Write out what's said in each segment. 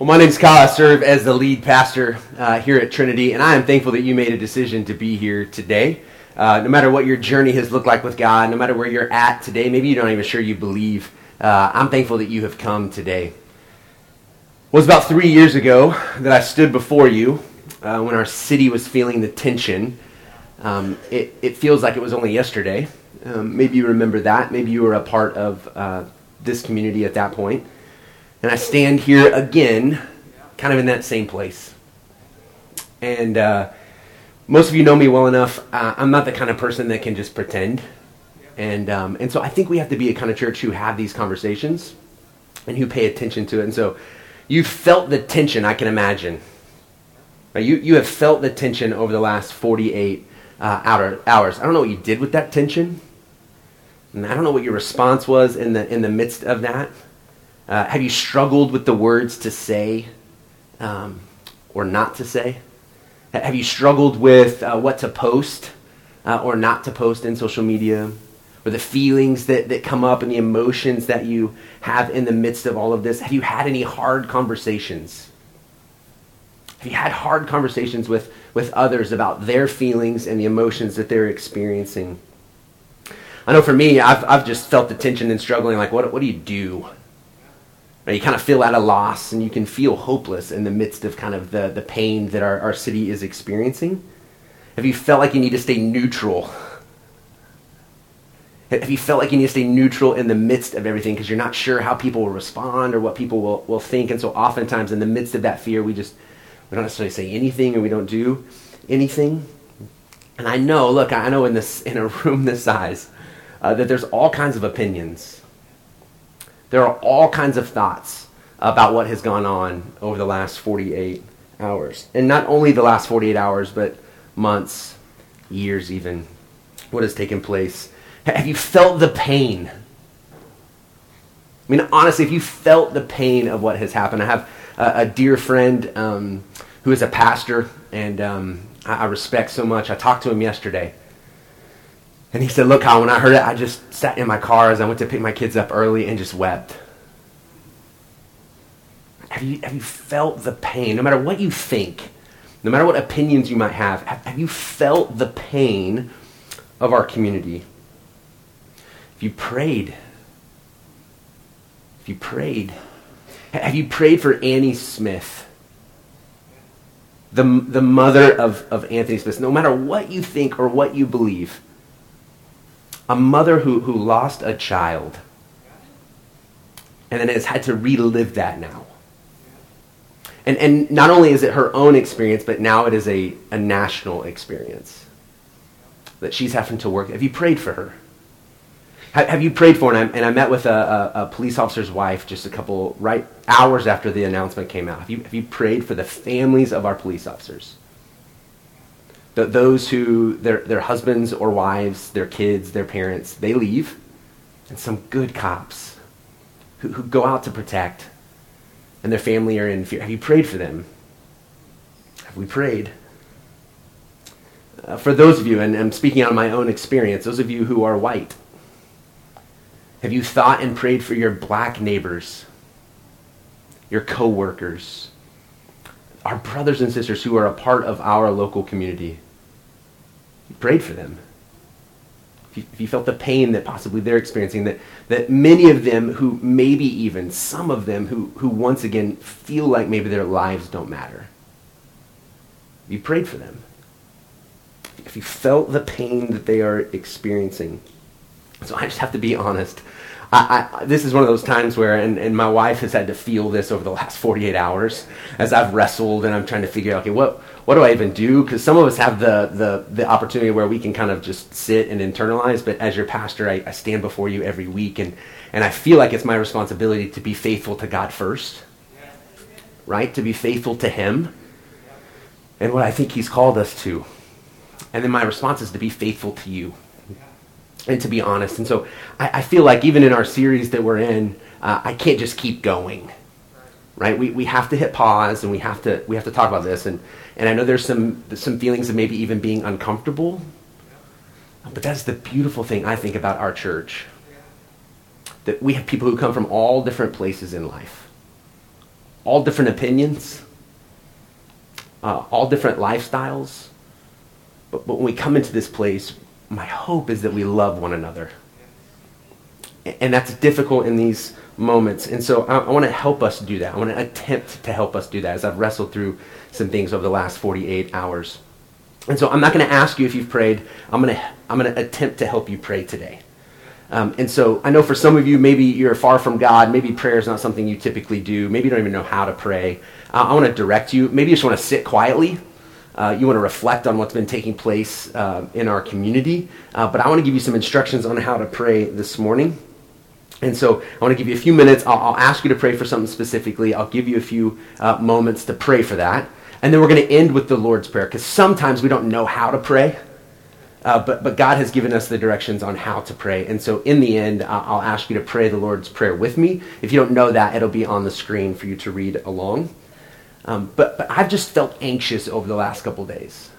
Well, my name is Kyle. I serve as the lead pastor uh, here at Trinity, and I am thankful that you made a decision to be here today. Uh, no matter what your journey has looked like with God, no matter where you're at today, maybe you're not even sure you believe, uh, I'm thankful that you have come today. It was about three years ago that I stood before you uh, when our city was feeling the tension. Um, it, it, feels like it was only yesterday. Um, maybe you remember that. Maybe you were a part of uh, this community at that point. And I stand here again, kind of in that same place. And uh, most of you know me well enough. Uh, I'm not the kind of person that can just pretend. And, um, and so I think we have to be a kind of church who have these conversations and who pay attention to it. And so you felt the tension, I can imagine. Right? You, you have felt the tension over the last 48 uh, hours. I don't know what you did with that tension. And I don't know what your response was in the, in the midst of that. Uh, have you struggled with the words to say um, or not to say? Have you struggled with uh, what to post uh, or not to post in social media? Or the feelings that, that come up and the emotions that you have in the midst of all of this? Have you had any hard conversations? Have you had hard conversations with, with others about their feelings and the emotions that they're experiencing? I know for me, I've, I've just felt the tension and struggling like, what, what do you do? You kind of feel at a loss and you can feel hopeless in the midst of kind of the, the pain that our, our city is experiencing. Have you felt like you need to stay neutral? Have you felt like you need to stay neutral in the midst of everything because you're not sure how people will respond or what people will, will think? And so oftentimes in the midst of that fear, we just we don't necessarily say anything or we don't do anything. And I know, look, I know in this in a room this size uh, that there's all kinds of opinions there are all kinds of thoughts about what has gone on over the last 48 hours. And not only the last 48 hours, but months, years even. What has taken place? Have you felt the pain? I mean, honestly, if you felt the pain of what has happened, I have a, a dear friend um, who is a pastor, and um, I, I respect so much. I talked to him yesterday. And he said, Look, Kyle, when I heard it, I just sat in my car as I went to pick my kids up early and just wept. Have you, have you felt the pain? No matter what you think, no matter what opinions you might have, have, have you felt the pain of our community? If you prayed, if you prayed, have you prayed for Annie Smith? The, the mother of, of Anthony Smith. No matter what you think or what you believe, a mother who, who lost a child and then has had to relive that now. And, and not only is it her own experience, but now it is a, a national experience that she's having to work. Have you prayed for her? Have, have you prayed for her? And I, and I met with a, a, a, police officer's wife just a couple, right, hours after the announcement came out. Have you, have you prayed for the families of our police officers? Those who their, their husbands or wives, their kids, their parents, they leave, and some good cops who, who go out to protect, and their family are in fear. Have you prayed for them? Have we prayed? Uh, for those of you, and I'm speaking out of my own experience, those of you who are white, have you thought and prayed for your black neighbors, your coworkers, our brothers and sisters who are a part of our local community. You prayed for them. If you, felt the pain that possibly they're experiencing, that, that many of them who maybe even, some of them who, who once again feel like maybe their lives don't matter. You prayed for them. If you felt the pain that they are experiencing. So I just have to be honest. I, I, this is one of those times where, and, and my wife has had to feel this over the last 48 hours as I've wrestled and I'm trying to figure out, okay, what, what do I even do? Because some of us have the, the, the opportunity where we can kind of just sit and internalize, but as your pastor, I, I stand before you every week and, and I feel like it's my responsibility to be faithful to God first, right? To be faithful to Him and what I think He's called us to. And then my response is to be faithful to you and to be honest. And so I, I, feel like even in our series that we're in, uh, I can't just keep going. Right? We, we have to hit pause and we have to we have to talk about this. And, and I know there's some some feelings of maybe even being uncomfortable. But that's the beautiful thing I think about our church. That we have people who come from all different places in life. all different opinions, uh, all different lifestyles. But, but when we come into this place, my hope is that we love one another. And that's difficult in these moments. And so I, I want to help us do that. I want to attempt to help us do that as I've wrestled through some things over the last 48 hours. And so I'm not going to ask you if you've prayed. I'm going to, I'm going to attempt to help you pray today. Um, and so I know for some of you, maybe you're far from God. Maybe prayer is not something you typically do. Maybe you don't even know how to pray. Uh, I want to direct you. Maybe you just want to sit quietly. Uh, you want to reflect on what's been taking place uh, in our community. Uh, but I want to give you some instructions on how to pray this morning. And so I want to give you a few minutes. I'll, I'll, ask you to pray for something specifically. I'll give you a few uh, moments to pray for that. And then we're going to end with the Lord's Prayer because sometimes we don't know how to pray. Uh, but, but God has given us the directions on how to pray. And so in the end, I'll ask you to pray the Lord's Prayer with me. If you don't know that, it'll be on the screen for you to read along. Um, but, but I've just felt anxious over the last couple days.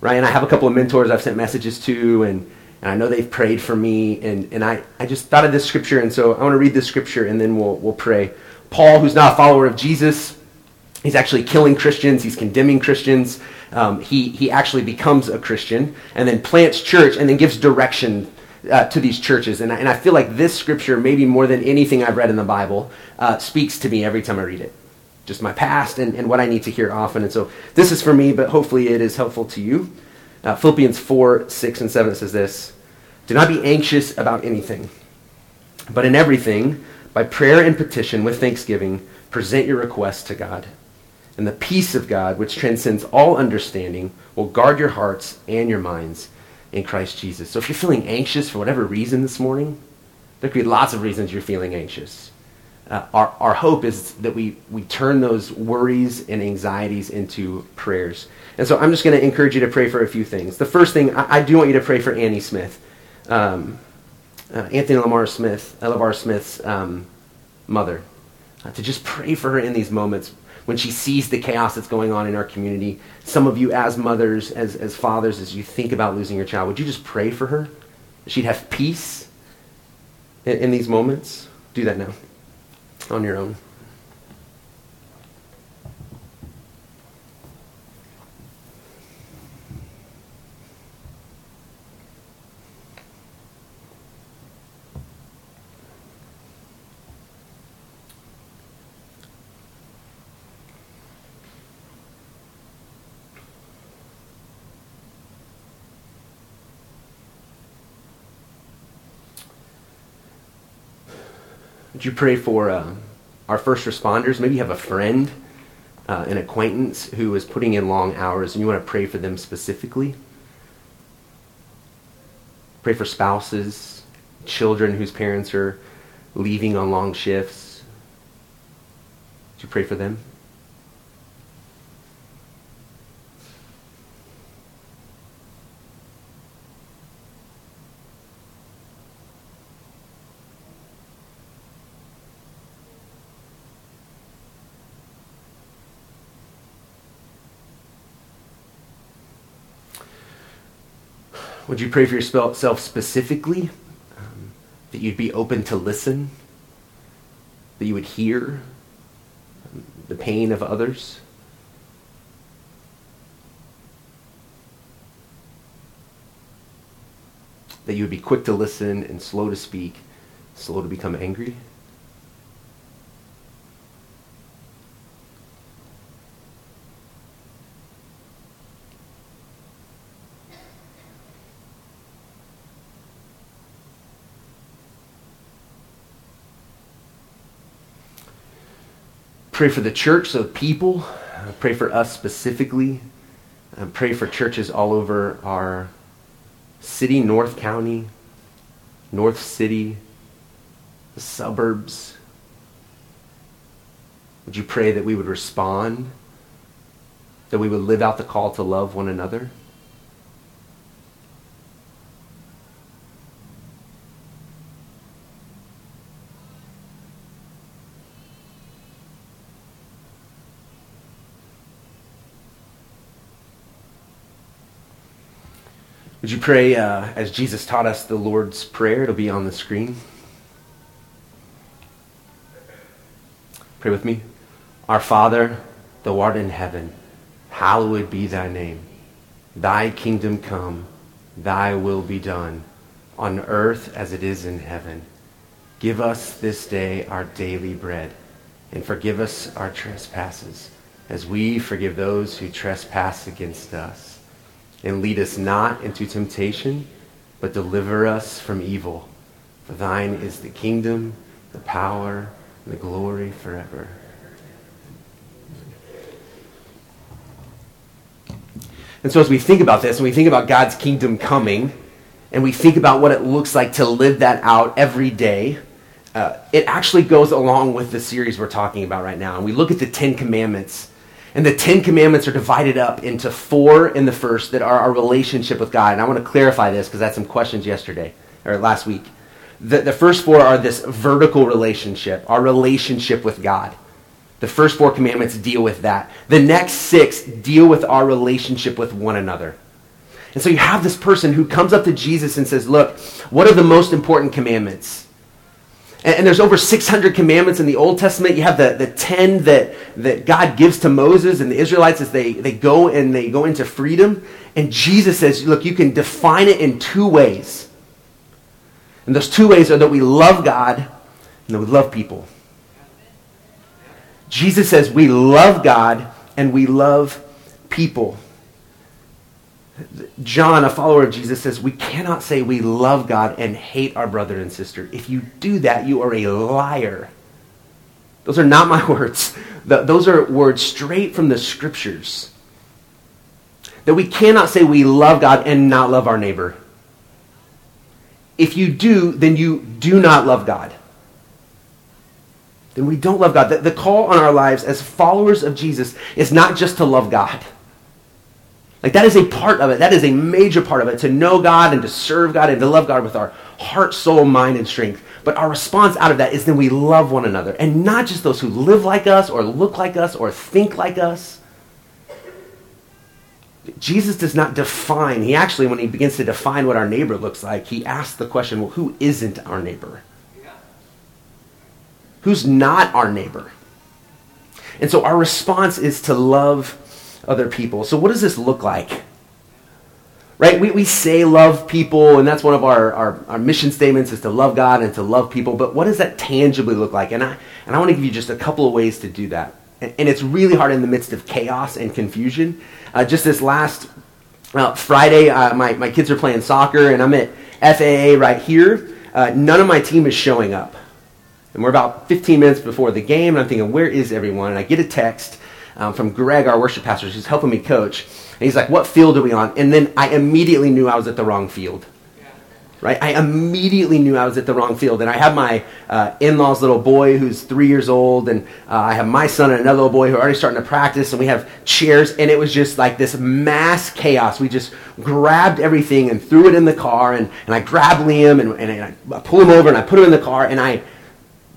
Right? And I have a couple of mentors I've sent messages to, and, and I know they've prayed for me. And, and I, I just thought of this scripture, and so I want to read this scripture, and then we'll, we'll pray. Paul, who's not a follower of Jesus, he's actually killing Christians, he's condemning Christians. Um, he, he actually becomes a Christian and then plants church and then gives direction uh, to these churches. And I, and I feel like this scripture, maybe more than anything I've read in the Bible, uh, speaks to me every time I read it just my past and, and what I need to hear often. And so this is for me, but hopefully it is helpful to you. Uh, Philippians 4, 6, and 7 says this Do not be anxious about anything, but in everything, by prayer and petition with thanksgiving, present your requests to God. And the peace of God, which transcends all understanding, will guard your hearts and your minds in Christ Jesus. So if you're feeling anxious for whatever reason this morning, there could be lots of reasons you're feeling anxious uh, our, our hope is that we, we turn those worries and anxieties into prayers. And so I'm just going to encourage you to pray for a few things. The first thing, I, I do want you to pray for Annie Smith, um, uh, Anthony Lamar Smith, Lamar Smith's um, mother, uh, to just pray for her in these moments when she sees the chaos that's going on in our community. Some of you, as mothers, as, as fathers, as you think about losing your child, would you just pray for her? She'd have peace in, in these moments. Do that now on your own. Would you pray for uh, our first responders? Maybe you have a friend, uh, an acquaintance who is putting in long hours and you want to pray for them specifically. Pray for spouses, children whose parents are leaving on long shifts. Would you pray for them? Would you pray for yourself specifically? Um, that you'd be open to listen? That you would hear um, the pain of others? That you would be quick to listen and slow to speak, slow to become angry? Pray for the church, so people. Uh, pray for us specifically. Uh, pray for churches all over our city, North County, North City, the suburbs. Would you pray that we would respond, that we would live out the call to love one another? Pray uh, as Jesus taught us the Lord's Prayer? It'll be on the screen. Pray with me. Our Father, thou art in heaven, hallowed be thy name. Thy kingdom come, thy will be done, on earth as it is in heaven. Give us this day our daily bread, and forgive us our trespasses, as we forgive those who trespass against us. And lead us not into temptation, but deliver us from evil. For thine is the kingdom, the power, and the glory forever. And so as we think about this, and we think about God's kingdom coming, and we think about what it looks like to live that out every day, uh, it actually goes along with the series we're talking about right now. And we look at the Ten Commandments. And the Ten Commandments are divided up into four in the first that are our relationship with God. And I want to clarify this because I had some questions yesterday or last week. The, the first four are this vertical relationship, our relationship with God. The first four commandments deal with that. The next six deal with our relationship with one another. And so you have this person who comes up to Jesus and says, Look, what are the most important commandments? And, and there's over 600 commandments in the Old Testament. You have the, the 10 that, that God gives to Moses and the Israelites as they, they go and they go into freedom. And Jesus says, Look, you can define it in two ways. And those two ways are that we love God and that we love people. Jesus says we love God and we love people. John, a follower of Jesus, says we cannot say we love God and hate our brother and sister. If you do that, you are a liar. Those are not my words. those are words straight from the scriptures. That we cannot say we love God and not love our neighbor. If you do, then you do not love God. Then we don't love God. The, call on our lives as followers of Jesus is not just to love God. Like that is a part of it. That is a major part of it. To know God and to serve God and to love God with our heart, soul, mind, and strength. But our response out of that is then we love one another. And not just those who live like us or look like us or think like us. Jesus does not define. He actually, when he begins to define what our neighbor looks like, he asks the question, well, who isn't our neighbor? Who's not our neighbor? And so our response is to love other people. So what does this look like? Right? We, we say love people, and that's one of our, our, our mission statements is to love God and to love people. But what does that tangibly look like? And I, and I want to give you just a couple of ways to do that. And, and it's really hard in the midst of chaos and confusion. Uh, just this last uh, Friday, uh, my, my kids are playing soccer, and I'm at FAA right here. Uh, none of my team is showing up. And we're about 15 minutes before the game, and I'm thinking, where is everyone? And I get a text um, from Greg, our worship pastor, who's helping me coach. And he's like, What field are we on? And then I immediately knew I was at the wrong field. Right? I immediately knew I was at the wrong field. And I have my uh, in law's little boy who's three years old, and uh, I have my son and another little boy who are already starting to practice, and we have chairs, and it was just like this mass chaos. We just grabbed everything and threw it in the car, and, and I grabbed Liam, and, and I pull him over, and I put him in the car, and I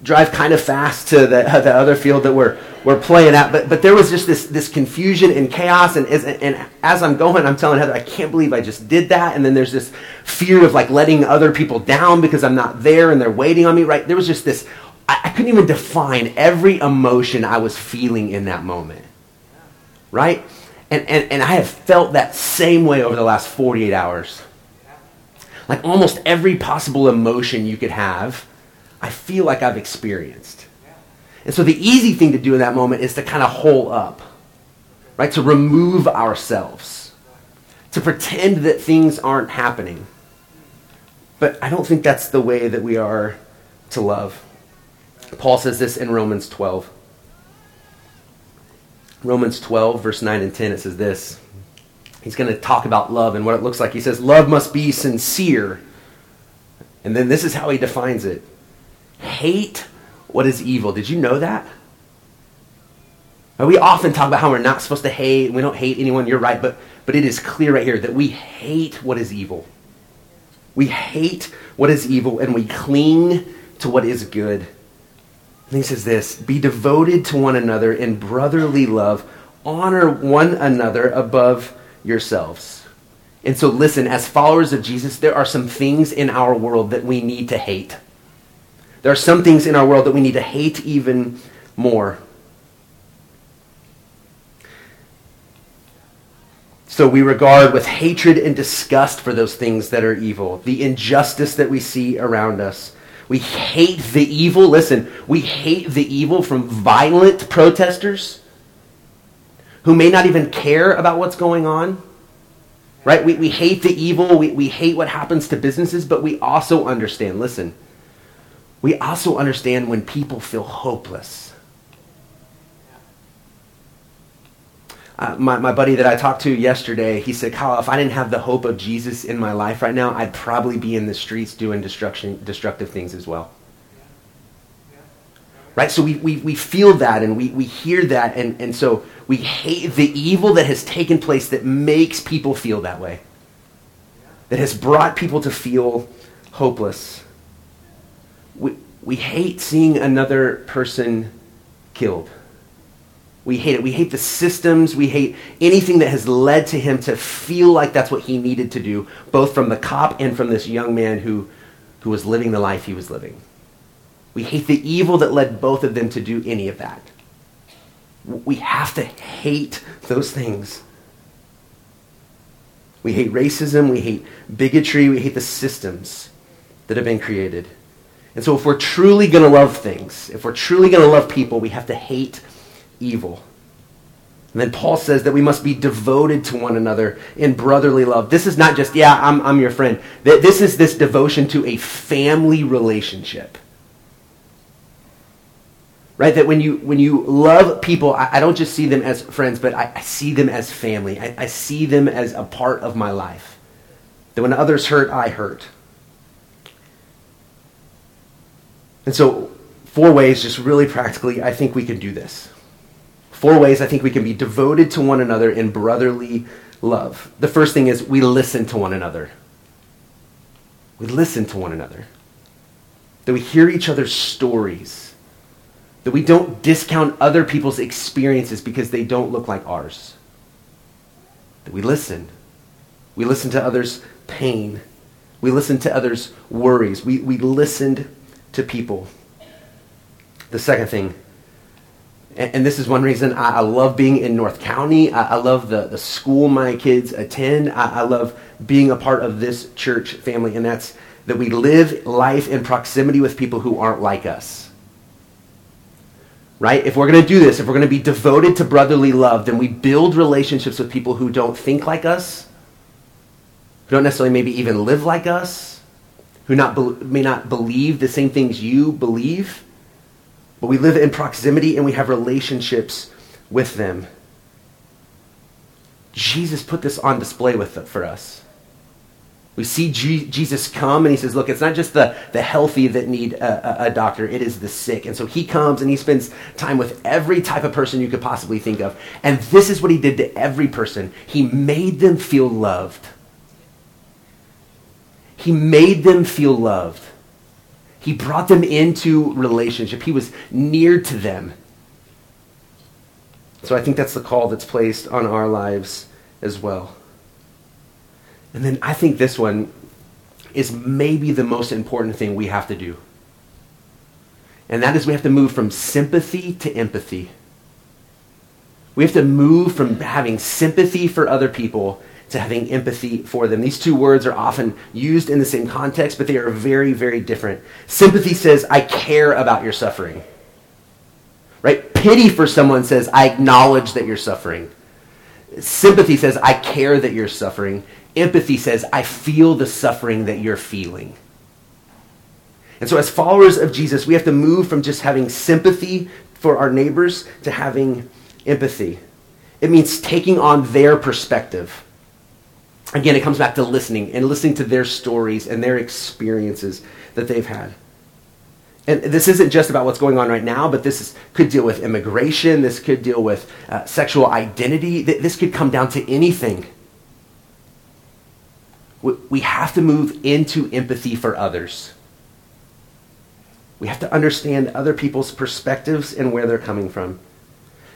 drive kind of fast to the, uh, the other field that we're, we're playing at. But, but there was just this, this confusion and chaos. And as, and as I'm going, I'm telling Heather, I can't believe I just did that. And then there's this fear of like letting other people down because I'm not there and they're waiting on me, right? There was just this, I, I couldn't even define every emotion I was feeling in that moment, right? And, and, and I have felt that same way over the last 48 hours. Like almost every possible emotion you could have I feel like I've experienced. And so the easy thing to do in that moment is to kind of hole up, right? To remove ourselves, to pretend that things aren't happening. But I don't think that's the way that we are to love. Paul says this in Romans 12. Romans 12, verse 9 and 10, it says this. He's going to talk about love and what it looks like. He says, Love must be sincere. And then this is how he defines it hate what is evil. Did you know that? We often talk about how we're not supposed to hate, we don't hate anyone, you're right, but, but it is clear right here that we hate what is evil. We hate what is evil and we cling to what is good. And he says this Be devoted to one another in brotherly love, honor one another above yourselves. And so, listen, as followers of Jesus, there are some things in our world that we need to hate. There are some things in our world that we need to hate even more. So we regard with hatred and disgust for those things that are evil, the injustice that we see around us. We hate the evil. Listen, we hate the evil from violent protesters who may not even care about what's going on. Right? We, we hate the evil. We, we hate what happens to businesses, but we also understand, listen, we also understand when people feel hopeless Uh, my, my buddy that I talked to yesterday, he said, Kyle, if I didn't have the hope of Jesus in my life right now, I'd probably be in the streets doing destruction, destructive things as well. Right? So we, we, we feel that and we, we hear that, and, and so we hate the evil that has taken place that makes people feel that way, that has brought people to feel hopeless. We, we hate seeing another person killed. We hate it. We hate the systems. We hate anything that has led to him to feel like that's what he needed to do, both from the cop and from this young man who, who was living the life he was living. We hate the evil that led both of them to do any of that. We have to hate those things. We hate racism. We hate bigotry. We hate the systems that have been created. And so, if we're truly going to love things, if we're truly going to love people, we have to hate evil. And then Paul says that we must be devoted to one another in brotherly love. This is not just, yeah, I'm, I'm your friend. This is this devotion to a family relationship. Right? That when you, when you love people, I, I don't just see them as friends, but I, I see them as family. I, I see them as a part of my life. That when others hurt, I hurt. And so, four ways, just really practically, I think we can do this. Four ways I think we can be devoted to one another in brotherly love. The first thing is we listen to one another. We listen to one another. That we hear each other's stories. That we don't discount other people's experiences because they don't look like ours. That we listen. We listen to others' pain. We listen to others' worries. We, we listened to people. The second thing and, this is one reason I, love being in North County. I, I, love the, the school my kids attend. I, I love being a part of this church family, and that's that we live life in proximity with people who aren't like us. Right? If we're going to do this, if we're going to be devoted to brotherly love, then we build relationships with people who don't think like us, who don't necessarily maybe even live like us, who not be- may not believe the same things you believe. But we live in proximity and we have relationships with them. Jesus put this on display with for us. We see G- Jesus come and he says, Look, it's not just the, the healthy that need a, a, a, doctor, it is the sick. And so he comes and he spends time with every type of person you could possibly think of. And this is what he did to every person he made them feel loved. He made them feel loved. He brought them into relationship. He was near to them. So I think that's the call that's placed on our lives as well. And then I think this one is maybe the most important thing we have to do. And that is we have to move from sympathy to empathy. We have to move from having sympathy for other people to having empathy for them. These two words are often used in the same context, but they are very, very different. Sympathy says, I care about your suffering. Right? Pity for someone says, I acknowledge that you're suffering. Sympathy says, I care that you're suffering. Empathy says, I feel the suffering that you're feeling. And so, as followers of Jesus, we have to move from just having sympathy for our neighbors to having empathy. It means taking on their perspective again, it comes back to listening and listening to their stories and their experiences that they've had. And this isn't just about what's going on right now, but this is, could deal with immigration. This could deal with uh, sexual identity. This could come down to anything. We have to move into empathy for others. We have to understand other people's perspectives and where they're coming from.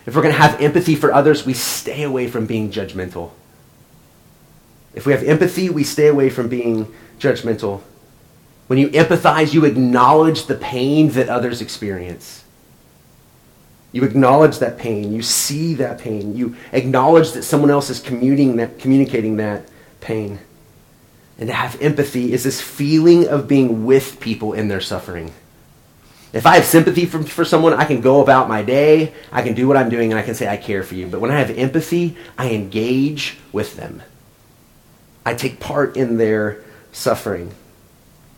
If we're going to have empathy for others, we stay away from being judgmental. If we have empathy, we stay away from being judgmental. When you empathize, you acknowledge the pain that others experience. You acknowledge that pain. You see that pain. You acknowledge that someone else is communicating that, communicating that pain. And to have empathy is this feeling of being with people in their suffering. If I have sympathy for, for someone, I can go about my day, I can do what I'm doing, and I can say, I care for you. But when I have empathy, I engage with them. I take part in their suffering.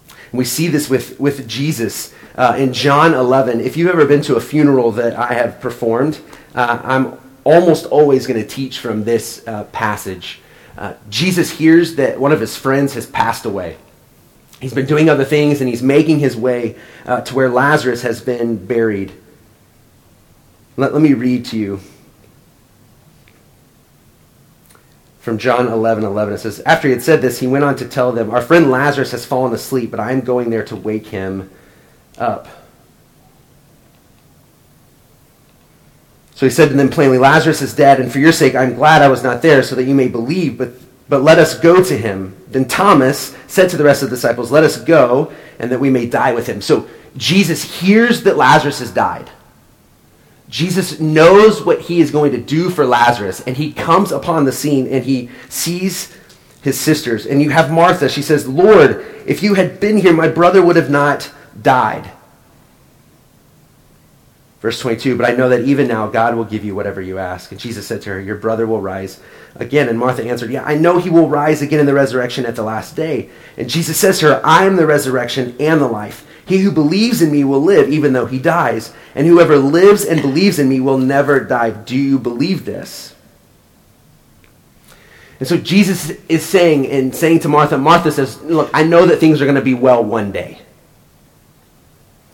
And we see this with, with Jesus uh, in John 11. If you've ever been to a funeral that I have performed, uh, I'm almost always going to teach from this uh, passage. Uh, Jesus hears that one of his friends has passed away. He's been doing other things and he's making his way uh, to where Lazarus has been buried. Let, let me read to you from John 11 11. It says, After he had said this, he went on to tell them, Our friend Lazarus has fallen asleep, but I am going there to wake him up. So he said to them plainly, Lazarus is dead, and for your sake I'm glad I was not there, so that you may believe, but but let us go to him. Then Thomas said to the rest of the disciples, Let us go, and that we may die with him. So Jesus hears that Lazarus has died. Jesus knows what he is going to do for Lazarus, and he comes upon the scene and he sees his sisters. And you have Martha. She says, Lord, if you had been here, my brother would have not died. Verse 22, but I know that even now God will give you whatever you ask. And Jesus said to her, Your brother will rise again. And Martha answered, Yeah, I know he will rise again in the resurrection at the last day. And Jesus says to her, I am the resurrection and the life. He who believes in me will live even though he dies. And whoever lives and believes in me will never die. Do you believe this? And so Jesus is saying and saying to Martha, Martha says, Look, I know that things are going to be well one day.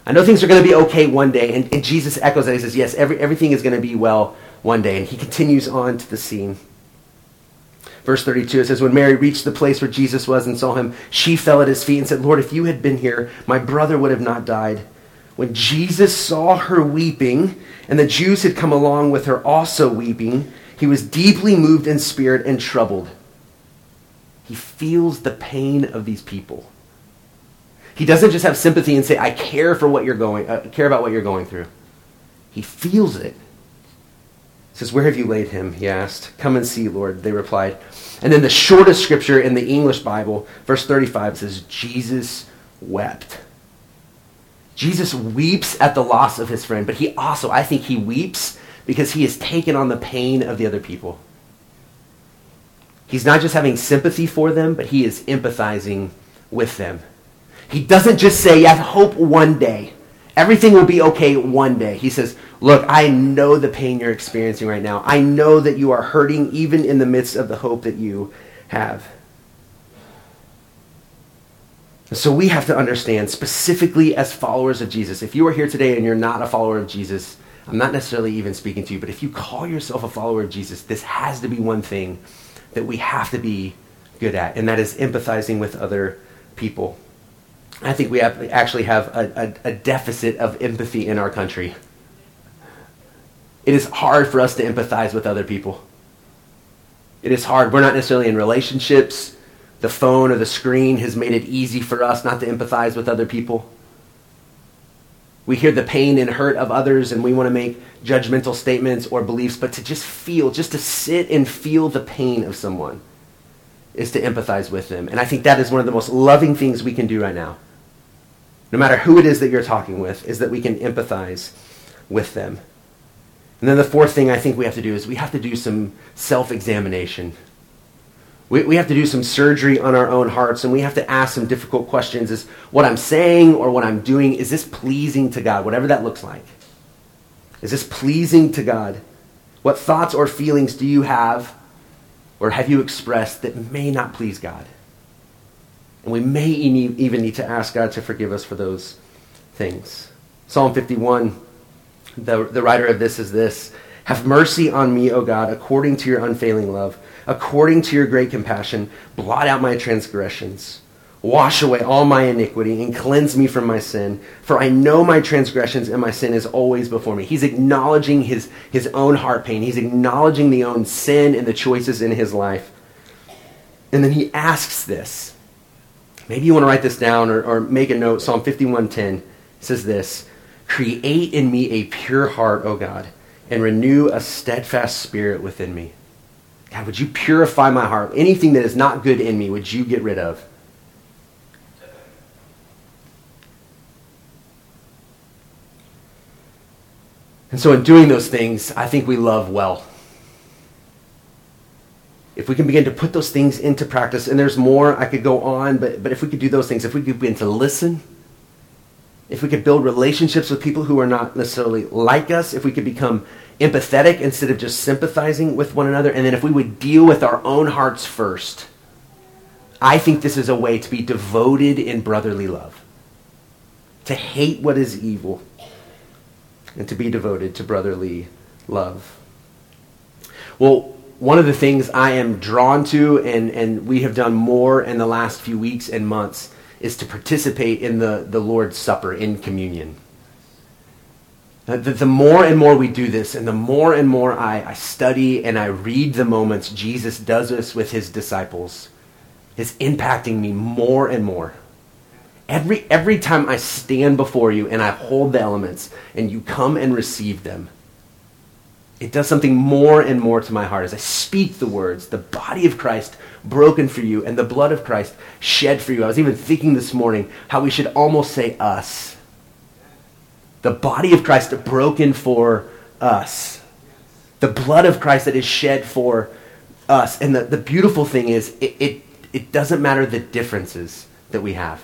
I know things are going to be okay one day. And, and Jesus echoes that. He says, Yes, every, everything is going to be well one day. And he continues on to the scene. Verse 32, it says, When Mary reached the place where Jesus was and saw him, she fell at his feet and said, Lord, if you had been here, my brother would have not died. When Jesus saw her weeping, and the Jews had come along with her also weeping, he was deeply moved in spirit and troubled. He feels the pain of these people. He doesn't just have sympathy and say, I care for what you're going, uh, care about what you're going through. He feels it. Says, Where have you laid him? He asked. Come and see, Lord, they replied. And then the shortest scripture in the English Bible, verse 35, says, Jesus wept. Jesus weeps at the loss of his friend, but he also, I think he weeps because he has taken on the pain of the other people. He's not just having sympathy for them, but he is empathizing with them. He doesn't just say, I hope one day. Everything will be okay one day. He says, Look, I know the pain you're experiencing right now. I know that you are hurting even in the midst of the hope that you have. So we have to understand, specifically as followers of Jesus, if you are here today and you're not a follower of Jesus, I'm not necessarily even speaking to you, but if you call yourself a follower of Jesus, this has to be one thing that we have to be good at, and that is empathizing with other people. I think we have, actually have a, a, a, deficit of empathy in our country. It is hard for us to empathize with other people. It is hard. We're not necessarily in relationships. The phone or the screen has made it easy for us not to empathize with other people. We hear the pain and hurt of others and we want to make judgmental statements or beliefs, but to just feel, just to sit and feel the pain of someone is to empathize with them. And I think that is one of the most loving things we can do right now no matter who it is that you're talking with, is that we can empathize with them. And then the fourth thing I think we have to do is we have to do some self examination. We, we have to do some surgery on our own hearts and we have to ask some difficult questions. Is what I'm saying or what I'm doing, is this pleasing to God? Whatever that looks like. Is this pleasing to God? What thoughts or feelings do you have or have you expressed that may not please God? And we may even need to ask God to forgive us for those things. Psalm 51, the, the writer of this is this Have mercy on me, O God, according to your unfailing love, according to your great compassion. Blot out my transgressions. Wash away all my iniquity and cleanse me from my sin. For I know my transgressions and my sin is always before me. He's acknowledging his, his own heart pain. He's acknowledging the own sin and the choices in his life. And then he asks this Maybe you want to write this down or, or make a note. Psalm 51.10 says this, Create in me a pure heart, O God, and renew a steadfast spirit within me. God, would you purify my heart? Anything that is not good in me, would you get rid of? And so, in doing those things, I think we love well. If we can begin to put those things into practice, and there's more I could go on, but, but if we could do those things, if we could begin to listen, if we could build relationships with people who are not necessarily like us, if we could become empathetic instead of just sympathizing with one another, and then if we would deal with our own hearts first, I think this is a way to be devoted in brotherly love, to hate what is evil, and to be devoted to brotherly love. Well, one of the things I am drawn to, and, and we have done more in the last few weeks and months, is to participate in the, the Lord's Supper, in communion. The, the more and more we do this, and the more and more I, I study and I read the moments Jesus does this with his disciples, is impacting me more and more. Every, every time I stand before you and I hold the elements and you come and receive them, it does something more and more to my heart as I speak the words, the body of Christ broken for you and the blood of Christ shed for you. I was even thinking this morning how we should almost say us. The body of Christ broken for us. The blood of Christ that is shed for us. And the, the beautiful thing is, it, it, it doesn't matter the differences that we have.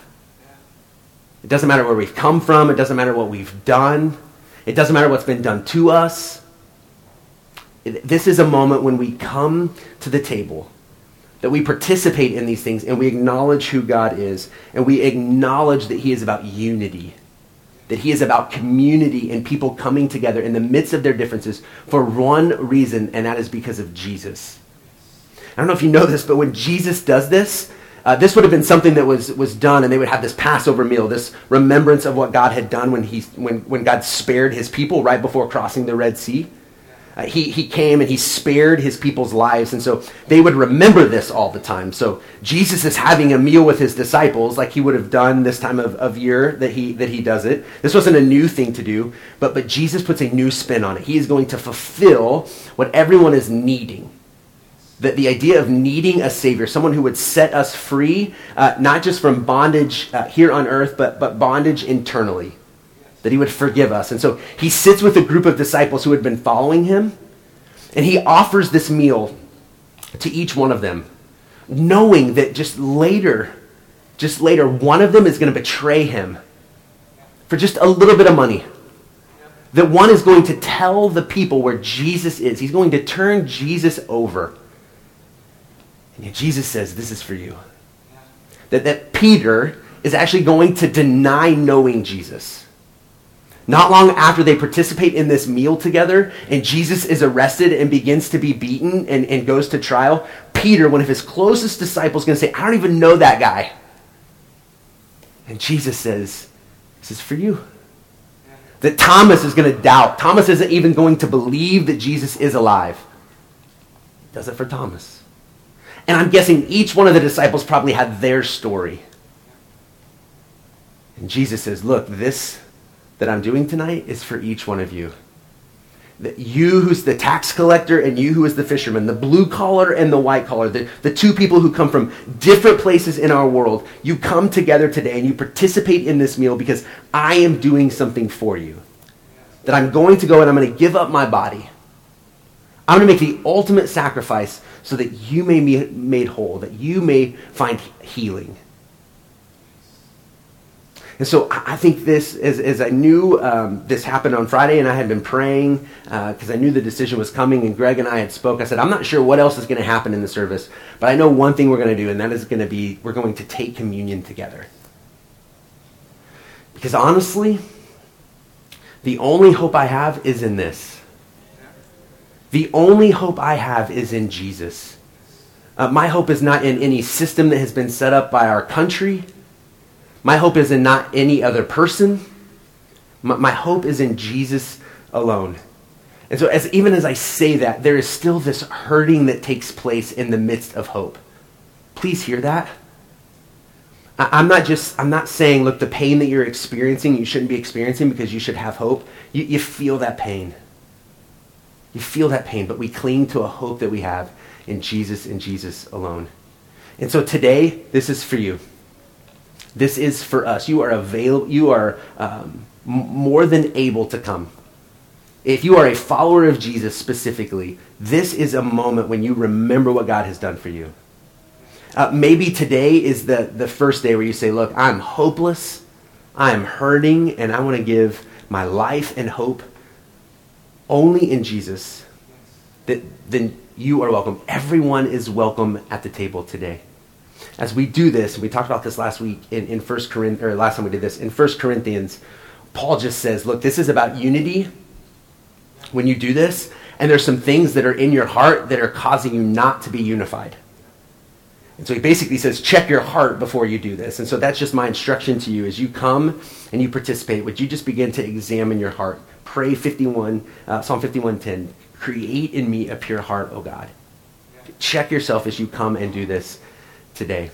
It doesn't matter where we've come from. It doesn't matter what we've done. It doesn't matter what's been done to us. This is a moment when we come to the table, that we participate in these things, and we acknowledge who God is, and we acknowledge that He is about unity, that He is about community and people coming together in the midst of their differences for one reason, and that is because of Jesus. I don't know if you know this, but when Jesus does this, uh, this would have been something that was, was done, and they would have this Passover meal, this remembrance of what God had done when, he, when, when God spared his people right before crossing the Red Sea. Uh, he, he came and he spared his people's lives, and so they would remember this all the time. So Jesus is having a meal with his disciples, like he would have done this time of, of year that he, that he does it. This wasn't a new thing to do, but, but Jesus puts a new spin on it. He is going to fulfill what everyone is needing That the idea of needing a Savior, someone who would set us free, uh, not just from bondage uh, here on earth, but, but bondage internally, that He would forgive us. And so He sits with a group of disciples who had been following Him, and He offers this meal to each one of them, knowing that just later, just later, one of them is going to betray Him for just a little bit of money that one is going to tell the people where Jesus is. He's going to turn Jesus over. And yet Jesus says, This is for you. That, that Peter is actually going to deny knowing Jesus. Not long after they participate in this meal together and Jesus is arrested and begins to be beaten and, and goes to trial, Peter, one of his closest disciples, is going to say, I don't even know that guy. And Jesus says, This is for you. That Thomas is going to doubt. Thomas isn't even going to believe that Jesus is alive. He does it for Thomas. And I'm guessing each one of the disciples probably had their story. And Jesus says, Look, this that I'm doing tonight is for each one of you. That you who's the tax collector and you who is the fisherman, the blue collar and the white collar, the, the two people who come from different places in our world, you come together today and you participate in this meal because I am doing something for you. That I'm going to go and I'm going to give up my body. I'm going to make the ultimate sacrifice so that you may be made whole, that you may find healing. And so I think this, as, as I knew um, this happened on Friday, and I had been praying because uh, I knew the decision was coming, and Greg and I had spoke. I said, I'm not sure what else is going to happen in the service, but I know one thing we're going to do, and that is going to be we're going to take communion together. Because honestly, the only hope I have is in this. The only hope I have is in Jesus. Uh, my hope is not in any system that has been set up by our country. My hope is in not any other person. My, my hope is in Jesus alone. And so, as even as I say that, there is still this hurting that takes place in the midst of hope. Please hear that. I'm not just, I'm not saying, look, the pain that you're experiencing, you shouldn't be experiencing because you should have hope. You, you feel that pain. You feel that pain, but we cling to a hope that we have in Jesus and Jesus alone. And so today, this is for you. This is for us. You are available. You are um, more than able to come. If you are a follower of Jesus specifically, this is a moment when you remember what God has done for you. Uh, maybe today is the, the first day where you say, Look, I'm hopeless, I'm hurting, and I want to give my life and hope only in Jesus. That, then you are welcome. Everyone is welcome at the table today. As we do this, and we talked about this last week in, in 1 Corinthians, or last time we did this, in First Corinthians, Paul just says, Look, this is about unity when you do this, and there's some things that are in your heart that are causing you not to be unified. And so he basically says, check your heart before you do this. And so that's just my instruction to you as you come and you participate. Would you just begin to examine your heart? Pray 51, uh, Psalm 51:10. Create in me a pure heart, O God. Check yourself as you come and do this today.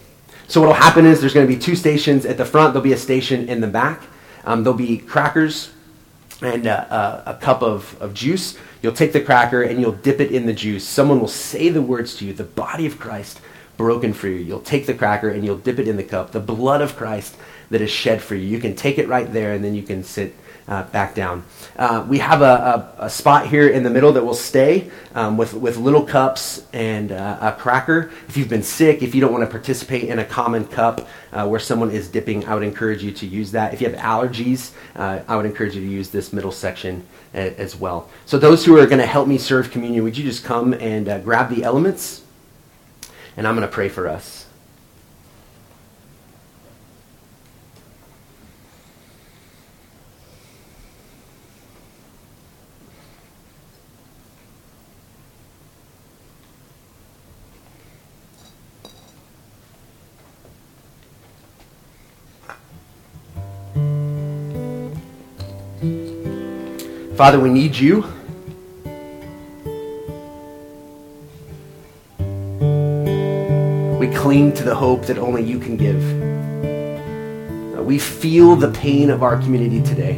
So what will happen is there's going to be two stations at the front. There'll be a station in the back. Um, there'll be crackers and uh, uh, a cup of, of juice. You'll take the cracker and you'll dip it in the juice. Someone will say the words to you, the body of Christ broken for you. You'll take the cracker and you'll dip it in the cup, the blood of Christ that is shed for you. You can take it right there and then you can sit uh, back down. Uh, we have a, a, a, spot here in the middle that will stay um, with, with little cups and uh, a cracker. If you've been sick, if you don't want to participate in a common cup uh, where someone is dipping, I would encourage you to use that. If you have allergies, uh, I would encourage you to use this middle section a, as well. So, those who are going to help me serve communion, would you just come and grab the elements? And I'm going to pray for us. Father, we need you. We cling to the hope that only you can give. Uh, we feel the pain of our community today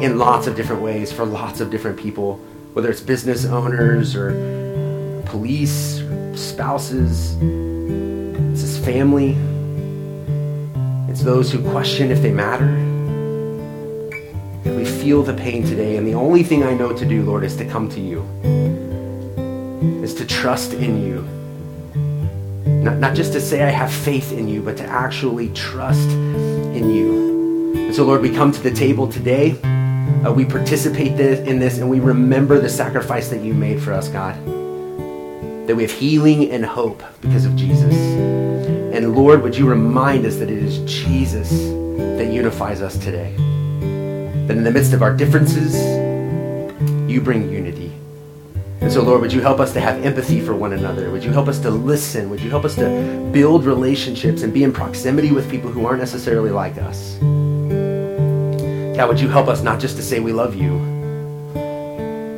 in lots of different ways for lots of different people, whether it's business owners or police, or spouses, it's his family, it's those who question if they matter feel the pain today. And the only thing I know to do, Lord, is to come to you, is to trust in you. Not, not just to say I have faith in you, but to actually trust in you. And so, Lord, we come to the table today. Uh, we participate this, in this and we remember the sacrifice that you made for us, God. That we have healing and hope because of Jesus. And Lord, would you remind us that it is Jesus that unifies us today? That in the midst of our differences, you bring unity. And so, Lord, would you help us to have empathy for one another? Would you help us to listen? Would you help us to build relationships and be in proximity with people who aren't necessarily like us? God, would you help us not just to say we love you,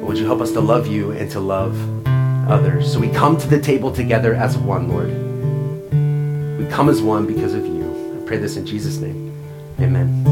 but would you help us to love you and to love others? So we come to the table together as one, Lord. We come as one because of you. I pray this in Jesus' name. Amen.